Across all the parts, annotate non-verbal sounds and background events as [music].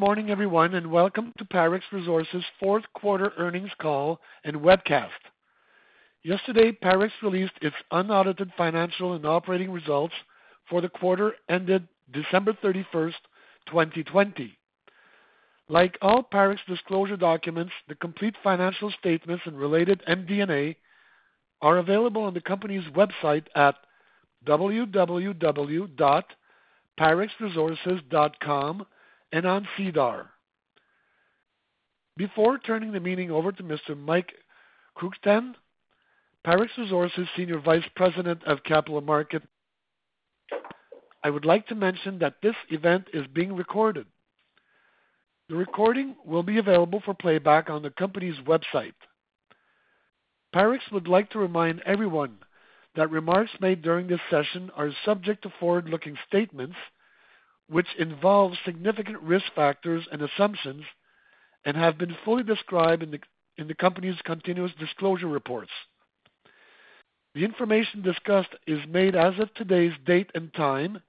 Morning, everyone, and welcome to Parex Resources' fourth quarter earnings call and webcast. Yesterday, Parex released its unaudited financial and operating results for the quarter ended December 31st, 2020. Like all Parex disclosure documents, the complete financial statements and related MD&A are available on the company's website at www.parexresources.com and on SEDAR. Before turning the meeting over to Mr. Mike Kruchten, Parex Resources Senior Vice President of Capital Markets, I would like to mention that this event is being recorded. The recording will be available for playback on the company's website. Parex would like to remind everyone that remarks made during this session are subject to forward-looking statements, which involve significant risk factors and assumptions and have been fully described in the company's continuous disclosure reports. The information discussed is made as of today's date and time,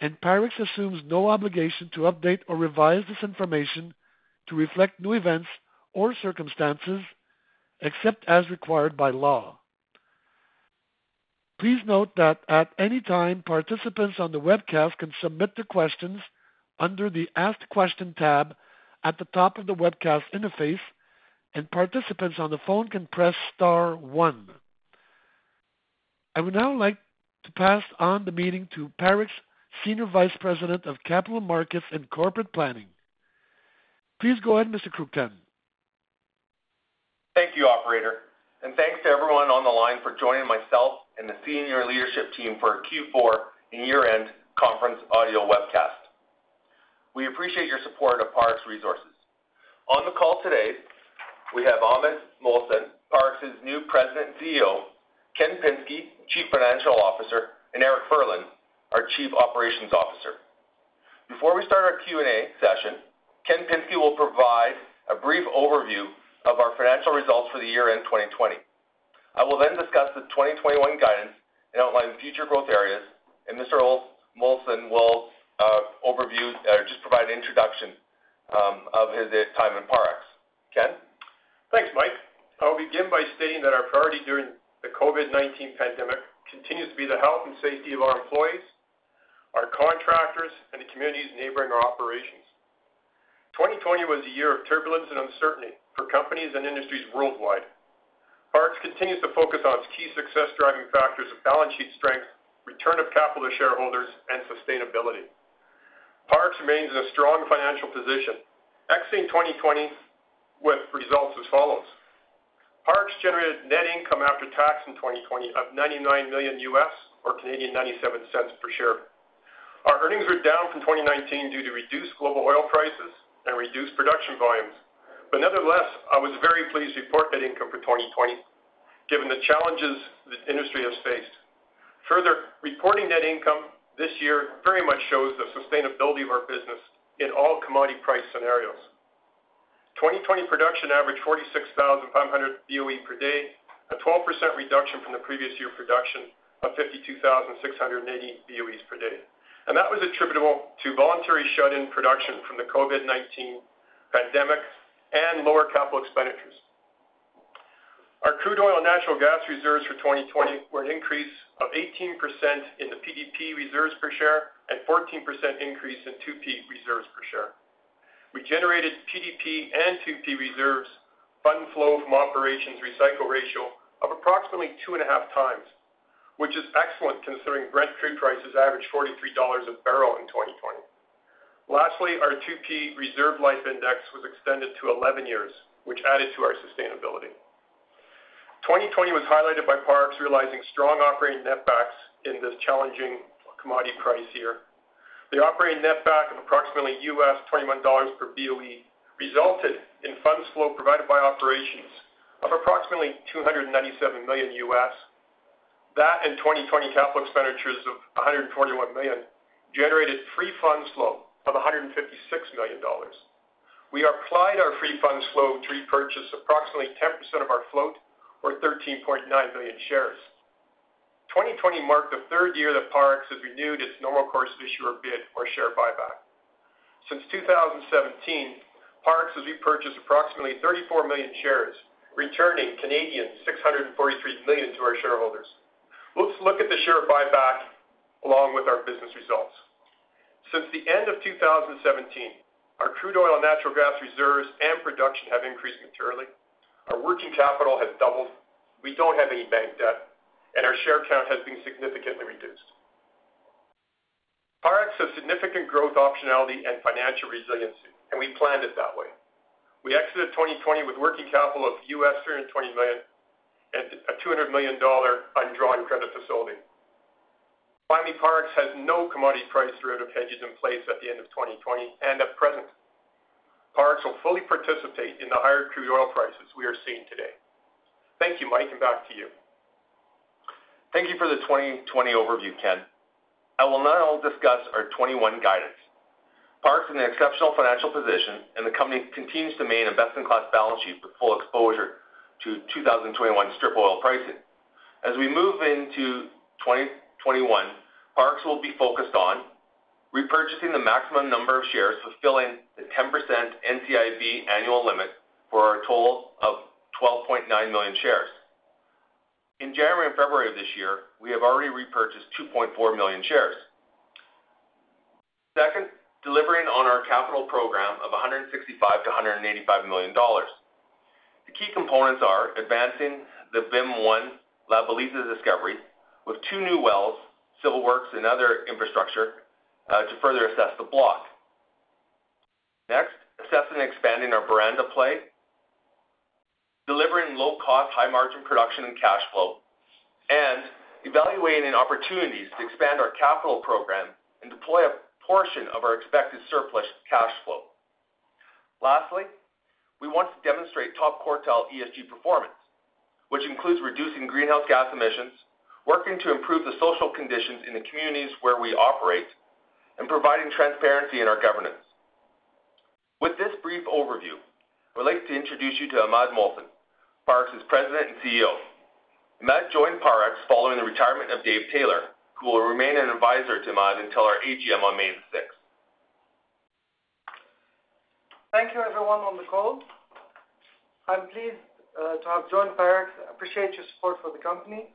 and Parex assumes no obligation to update or revise this information to reflect new events or circumstances, except as required by law. Please note that at any time, participants on the webcast can submit their questions under the Ask Question tab at the top of the webcast interface, and participants on the phone can press star one. I would now like to pass on the meeting to Parex Senior Vice President of Capital Markets and Corporate Planning. Please go ahead, Mr. Kruchten. Thank you, operator, and thanks to everyone on the line for joining myself and the senior leadership team for our Q4 and year-end conference audio webcast. We appreciate your support of Parex Resources. On the call today, we have Imad Mohsen, Parex's new President and CEO, Ken Pinsky, Chief Financial Officer, and Eric Furlan, our Chief Operations Officer. Before we start our Q&A session, Ken Pinsky will provide a brief overview of our financial results for the year-end 2020. I will then discuss the 2021 guidance and outline future growth areas, and Mr. Mohsen will uh, overview or just provide an introduction um, of his uh, time in Parex. Ken? Thanks, Mike. I'll begin by stating that our priority during the COVID-19 pandemic continues to be the health and safety of our employees, our contractors, and the communities neighboring our operations. 2020 was a year of turbulence and uncertainty for companies and industries worldwide. Parex continues to focus on its key success-driving factors of balance sheet strength, return of capital to shareholders, and sustainability. Parex remains in a strong financial position, exiting 2020 with results as follows. Parex generated net income after tax in 2020 of $99 million, US or 0.97 per share. Our earnings were down from 2019 due to reduced global oil prices and reduced production volumes. But nevertheless, I was very pleased to report net income for 2020, given the challenges the industry has faced. Further, reporting net income this year very much shows the sustainability of our business in all commodity price scenarios. 2020 production averaged 46,500 BOE per day, a 12% reduction from the previous year production of 52,680 BOEs per day. And that was attributable to voluntary shut-in production from the COVID-19 pandemic and lower capital expenditures. Our crude oil and natural gas reserves for 2020 were an increase of 18% in the PDP reserves per share and 14% increase in 2P reserves per share. We generated PDP and 2P reserves fund flow from operations recycle ratio of approximately 2.5x, which is excellent considering Brent crude prices averaged $43 a barrel in 2020. Lastly, our 2P reserve life index was extended to 11 years, which added to our sustainability. 2020 was highlighted by Parex realizing strong operating netbacks in this challenging commodity price year. The operating netback of approximately $21 per BOE resulted in funds flow provided by operations of approximately $297 million. That and 2020 capital expenditures of 141 million generated free funds flow of $156 million. We applied our free funds flow to repurchase approximately 10% of our float, or 13.9 million shares. 2020 marked the third year that Parex has renewed its normal course issuer bid or share buyback. Since 2017, Parex has repurchased approximately 34 million shares, returning 643 million to our shareholders. Let's look at the share buyback along with our business results. Since the end of 2017, our crude oil and natural gas reserves and production have increased materially. Our working capital has doubled. We don't have any bank debt, and our share count has been significantly reduced. Parex has significant growth optionality and financial resiliency, and we planned it that way. We exited 2020 with working capital of $320 million and a $200 million undrawn credit facility. Finally, Parex has no commodity price derivative hedges in place at the end of 2020 and at present. Parex will fully participate in the higher crude oil prices we are seeing today. Thank you, Mike, and back to you. Thank you for the 2020 overview, Ken. I will now discuss our 2021 guidance. Parex is in an exceptional financial position, and the company continues to maintain a best-in-class balance sheet with full exposure to 2021 strip oil pricing. As we move into 2021, Parex will be focused on repurchasing the maximum number of shares, fulfilling the 10% NCIB annual limit for a total of 12.9 million shares. In January and February of this year, we have already repurchased 2.4 million shares. Second, delivering on our capital program of $165 million-$185 million. The key components are advancing the VIM-1 La Belleza discovery with two new wells, civil works, and other infrastructure uh, to further assess the block. Next, assessing and expanding our Boranda play, delivering low-cost, high-margin production and cash flow, and evaluating opportunities to expand our capital program and deploy a portion of our expected surplus cash flow. Lastly, we want to demonstrate top quartile ESG performance, which includes reducing greenhouse gas emissions, working to improve the social conditions in the communities where we operate, and providing transparency in our governance. With this brief overview, I'd like to introduce you to Imad Mohsen, Parex's President and CEO. Imad joined Parex following the retirement of Dave Taylor, who will remain an advisor to Imad until our AGM on May 6th. Thank you, everyone on the call. I'm pleased uh, to have joined Parex. I appreciate your support for the company.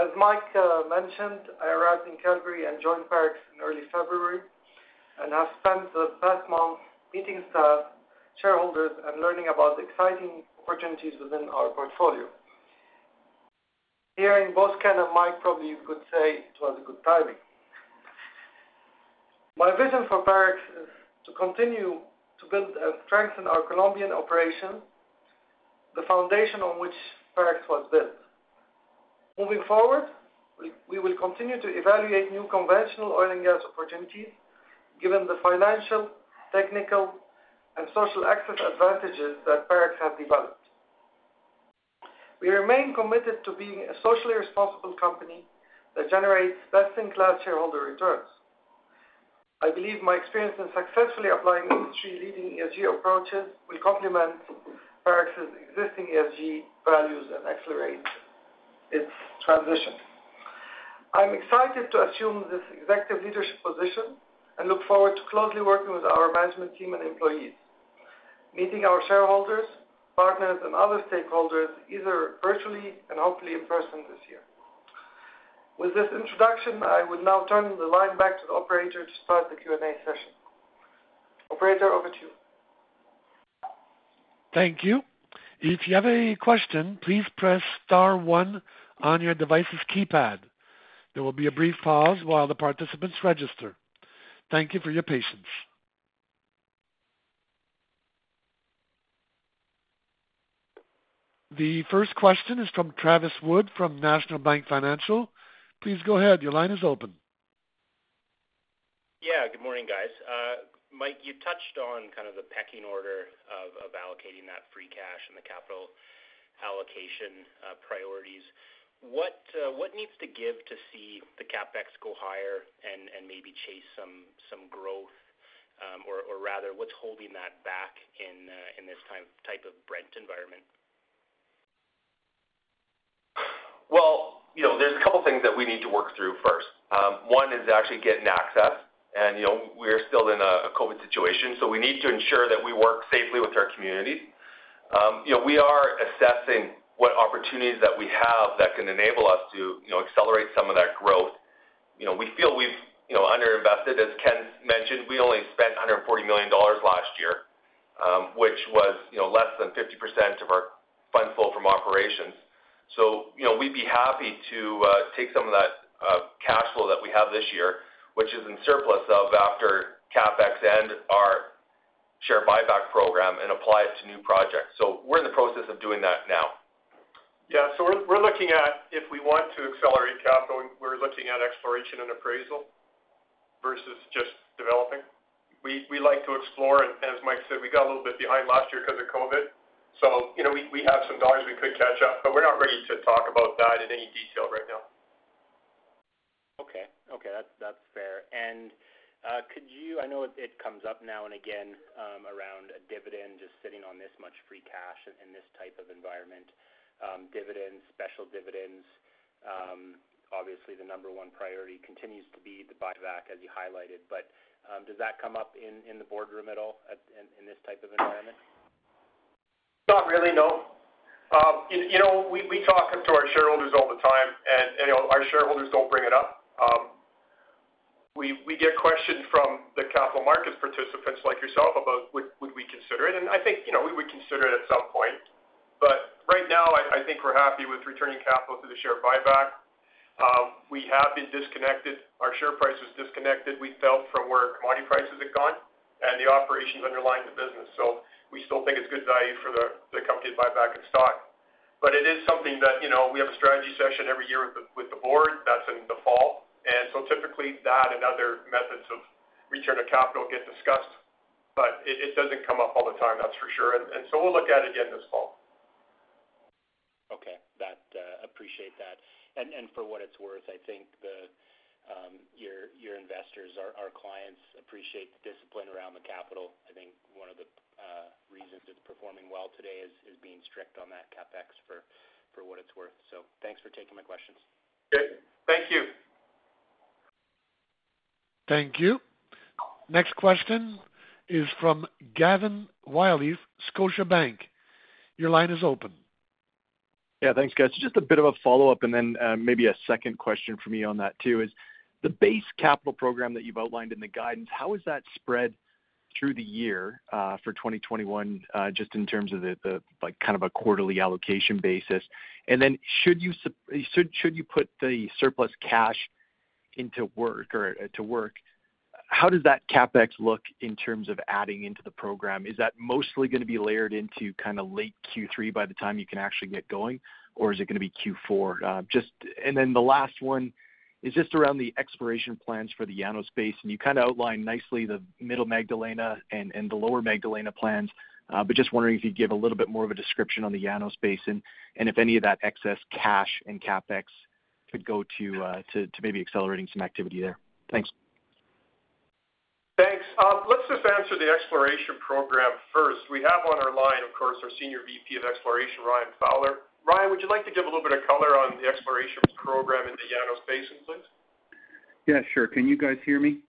As Mike uh, mentioned, I arrived in Calgary and joined Parex in early February and have spent the past month meeting staff, shareholders, and learning about the exciting opportunities within our portfolio. Hearing both Ken and Mike, probably you could say it was a good timing. My vision for Parex is to continue to build and strengthen our Colombian operations, the foundation on which Parex was built. Moving forward, we will continue to evaluate new conventional oil and gas opportunities given the financial, technical, and social access advantages that Parex has developed. We remain committed to being a socially responsible company that generates best-in-class shareholder returns. I believe my experience in successfully applying industry-leading ESG approaches will complement Parex's existing ESG values and accelerate its transition. I'm excited to assume this executive leadership position and look forward to closely working with our management team and employees, meeting our shareholders, partners, and other stakeholders, either virtually and hopefully in person this year. With this introduction, I will now turn the line back to the operator to start the Q&A session. Operator, over to you. Thank you. If you have a question, please press star one on your device's keypad. There will be a brief pause while the participants register. Thank you for your patience. The first question is from Travis Wood from National Bank Financial. Please go ahead. Your line is open. Yeah. Good morning, guys. Uh, Mike, you touched on kind of the pecking order of allocating that free cash and the capital allocation uh, priorities. Uh, what needs to give to see the CapEx go higher and maybe chase some growth? Um, or rather, what's holding that back in this type of Brent environment? Well, you know, there's a couple things that we need to work through first. Um, one is actually getting access. And, you know, we're still in a COVID situation, so we need to ensure that we work safely with our communities. Um, you know, we are assessing what opportunities that we have that can enable us to, you know, accelerate some of that growth. You know, we feel we've, you know, underinvested. As Ken mentioned, we only spent 140 million dollars last year, um, which was, you know, less than 50% of our funds flow from operations. So, you know, we'd be happy to uh, take some of that uh, cash flow that we have this year, which is in surplus of after CapEx and our share buyback program, and apply it to new projects. So we're in the process of doing that now. Yeah. So we're looking at if we want to accelerate capital, we're looking at exploration and appraisal versus just developing. We like to explore, and as Mike said, we got a little bit behind last year because of COVID. So, you know, we we have some dollars we could catch up, but we're not ready to talk about that in any detail right now. Okay. Okay, that's that's fair. And uh, could you... I know it comes up now and again um, around a dividend just sitting on this much free cash in this type of environment. Um, dividends, special dividends, um, obviously the number one priority continues to be the buyback, as you highlighted. But, does that come up in the boardroom at all in this type of environment? Not really, no. Um, you know, we talk to our shareholders all the time, and you know, our shareholders don't bring it up. Um, we we get questions from the capital markets participants like yourself about would we consider it? And I think, you know, we would consider it at some point. But right now, I think we're happy with returning capital through the share buyback. Um, we have been disconnected. Our share price is disconnected, we felt, from where commodity prices have gone and the operations underlying the business. So we still think it's good value for the company to buy back its stock. But it is something that, you know, we have a strategy session every year with the board. That's in the fall. And so typically, that and other methods of return of capital get discussed, but it doesn't come up all the time, that's for sure. And so we'll look at it again this fall. Okay. That, uh, appreciate that. And for what it's worth, I think Um, your investors, our clients appreciate the discipline around the capital. I think one of the uh, reasons it's performing well today is being strict on that CapEx for what it's worth. So thanks for taking my questions. Okay. Thank you. Thank you. Next question is from Gavin Wylie, Scotiabank. Your line is open. Yeah, thanks, guys. Just a bit of a follow-up and then, uh, maybe a second question for me on that too is the base capital program that you've outlined in the guidance, how is that spread through the year, uh, for 2021, uh, just in terms of the kind of a quarterly allocation basis? And then should you put the surplus cash into work or uh, to work, how does that CapEx look in terms of adding into the program? Is that mostly gonna be layered into kind of late Q3 by the time you can actually get going, or is it gonna be Q4? The last one is just around the exploration plans for the Llanos Basin. And you kind of outlined nicely the Middle Magdalena and the Lower Magdalena plans. But just wondering if you'd give a little bit more of a description on the Llanos Basin and if any of that excess cash and CapEx could go to uh to maybe accelerating some activity there. Thanks. Thanks. Let's just answer the exploration program first. We have on our line, of course, our Senior VP of Exploration, Ryan Fowler. Ryan, would you like to give a little bit of color on the exploration program in the Llanos Basin, please? Yeah, sure. Can you guys hear me?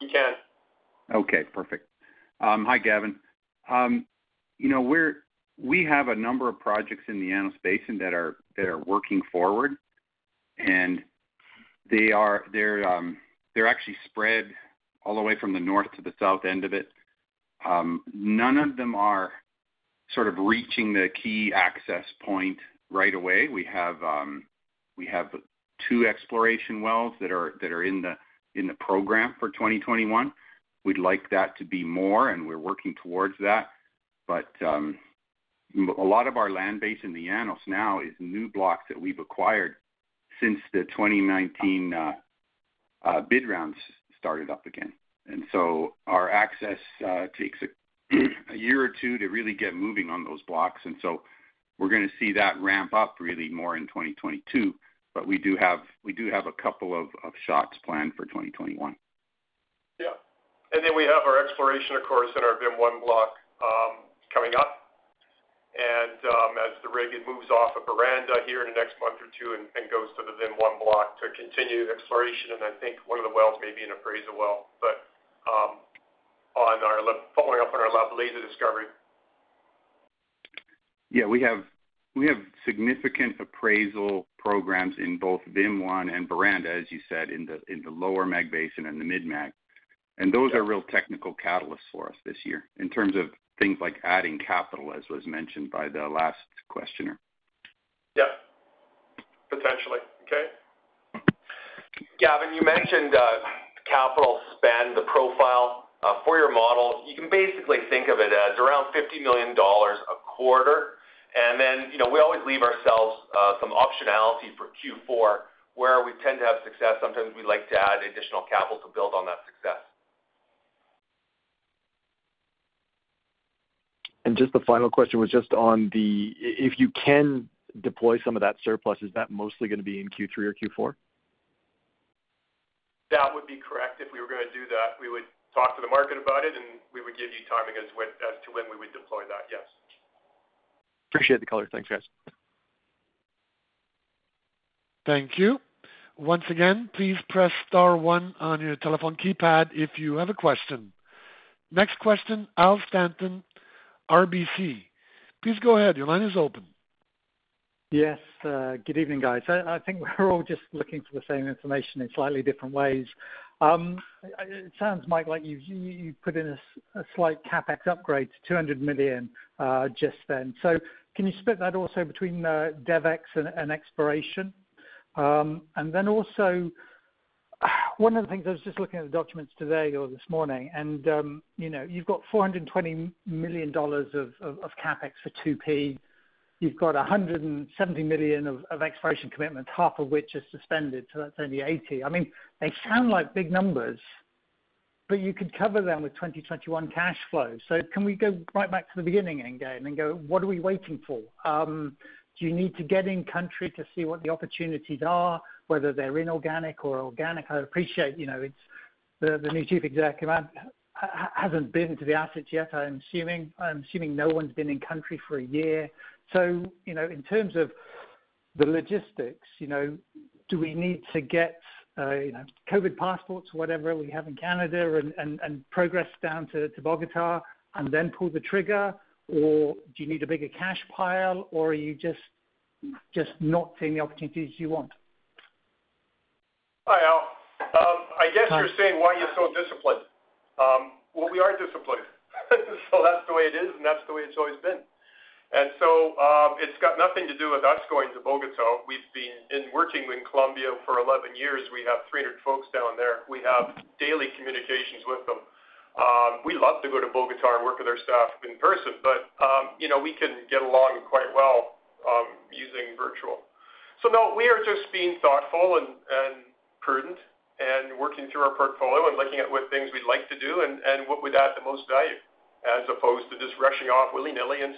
We can. Okay, perfect. Um, hi, Gavin. Um, you know, we have a number of projects in the Llanos Basin that are working forward, and um, they're actually spread all the way from the north to the south end of it. None of them are sort of reaching the key access point right away. We have um, two exploration wells that are in the program for 2021. We'd like that to be more, and we're working towards that. But um a lot of our land base in the Llanos now is new blocks that we've acquired since the 2019 uh, uh, bid rounds started up again. And so our access uh, takes a year or two to really get moving on those blocks. And so we're going to see that ramp up really more in 2022. But we do have we do have a couple of, shots planned for 2021. Yeah, and then we have our exploration, of course, in our VIM-1 block um, coming up. And um, as the rig moves off of Boranda here in the next month or two and, goes to the VIM-1 block to continue exploration, and I think one of the wells may be an appraisal well, but um, following up on our La Belleza discovery. Yeah, we have we have significant appraisal programs in both VIM-1 and Boranda, as you said, in the in the lower Mag Basin and the mid Mag, and those are real technical catalysts for us this year in terms of things like adding capital, as was mentioned by the last questioner. Yeah, potentially. Okay. Gavin, you mentioned uh, capital spend, the profile for your model. You can basically think of it as around $50 million a quarter and then, you know, we always leave ourselves uh, some optionality for Q4, where we tend to have success. Sometimes we like to add additional capital to build on that success. And Just the final question was just on the, if you can deploy some of that surplus, is that mostly gonna be in Q3 or Q4? That would be correct. If we were gonna do that, we would talk to the market about it, and we would give you timing as to when we would deploy that, yes. Appreciate the color. Thanks, guys. Thank you. Once again, please press star one on your telephone keypad if you have a question. Next question, Al Stanton, RBC. Please go ahead. Your line is open. Yes. Uh, good evening, guys. I think we're all just looking for the same information in slightly different ways. Um, it sounds, Mike, like you put in a slight CapEx upgrade to 200 million uh, just then. So can you split that also between uh, DevEx and exploration? Um, and then also, [sighs] one of the things I was just looking at the documents today or this morning, and um, you know, you've got $420 million of CapEx for 2P. You've got $170 million of exploration commitments, half of which is suspended, so that's only 80. I mean, they sound like big numbers, but you could cover them with 2021 cash flow. So can we go right back to the beginning again and go, what are we waiting for? Um, do you need to get in country to see what the opportunities are, whether they're inorganic or organic? I appreciate, you know, the new chief executive hasn't been to the assets yet, I'm assuming. I'm assuming no one's been in country for a year. So, you know, in terms of the logistics, you know, do we need to get uh, you know, COVID passports, whatever we have in Canada, and, and, and progress down to, to Bogota and then pull the trigger? Or do you need a bigger cash pile, or are you just just not seeing the opportunities you want? Hi, Al. Um, I guess you're saying why you're so disciplined. Um, well, we are disciplined. [laughs] so that's the way it is, and that's the way it's always been. And so um, it's got nothing to do with us going to Bogota. We've been working in Colombia for 11 years. We have 300 folks down there. We have daily communications with them. Um, we love to go to Bogota and work with our staff in person, but um, we can get along quite well using virtual. So no, we are just being thoughtful and, prudent and working through our portfolio and looking at what things we'd like to do and, what would add the most value, as opposed to just rushing off willy nilly and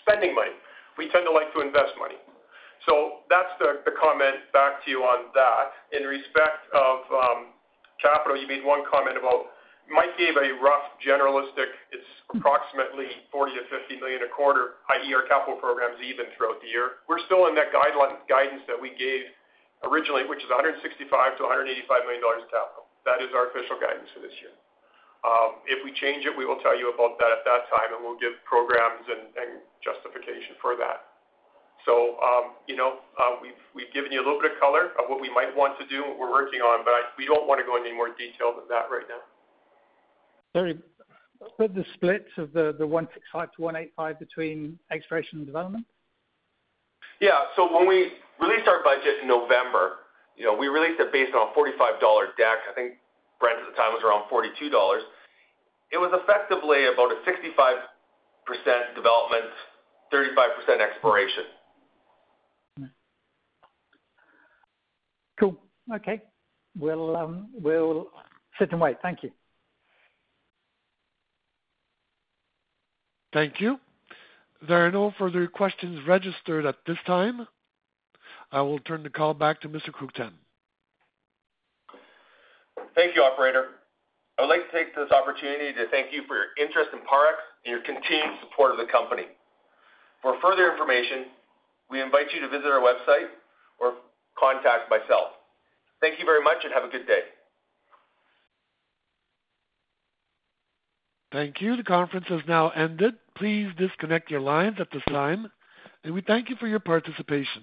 spending money. We tend to like to invest money. So that's the, comment back to you on that. In respect of um, capital, you made one comment about Mike gave a rough generalistic, it's approximately 40 to 50 million a quarter, i.e. our capital programs even throughout the year. We're still in that guidance that we gave originally, which is 165 to 185 million dollars capital. That is our official guidance for this year. Um, if we change it, we will tell you about that at that time, and we'll give programs and justification for that. So, um, you know, uh, we've given you a little bit of color of what we might want to do, what we're working on, but we don't want to go into any more detail than that right now. Sorry, but the splits of the 165 to 185 between exploration and development? Yeah. So when we released our budget in November, you know, we released it based on a $45 deck. I think Brent at the time was around $42. It was effectively about a 65% development, 35% exploration. Cool. Okay. Um, we'll sit and wait. Thank you. Thank you. There are no further questions registered at this time. I will turn the call back to Mr. Kruchten. Thank you, operator. I would like to take this opportunity to thank you for your interest in Parex and your continued support of the company. For further information, we invite you to visit our website or contact myself. Thank you very much and have a good day. Thank you. The conference has now ended. Please disconnect your lines at this time, and we thank you for your participation.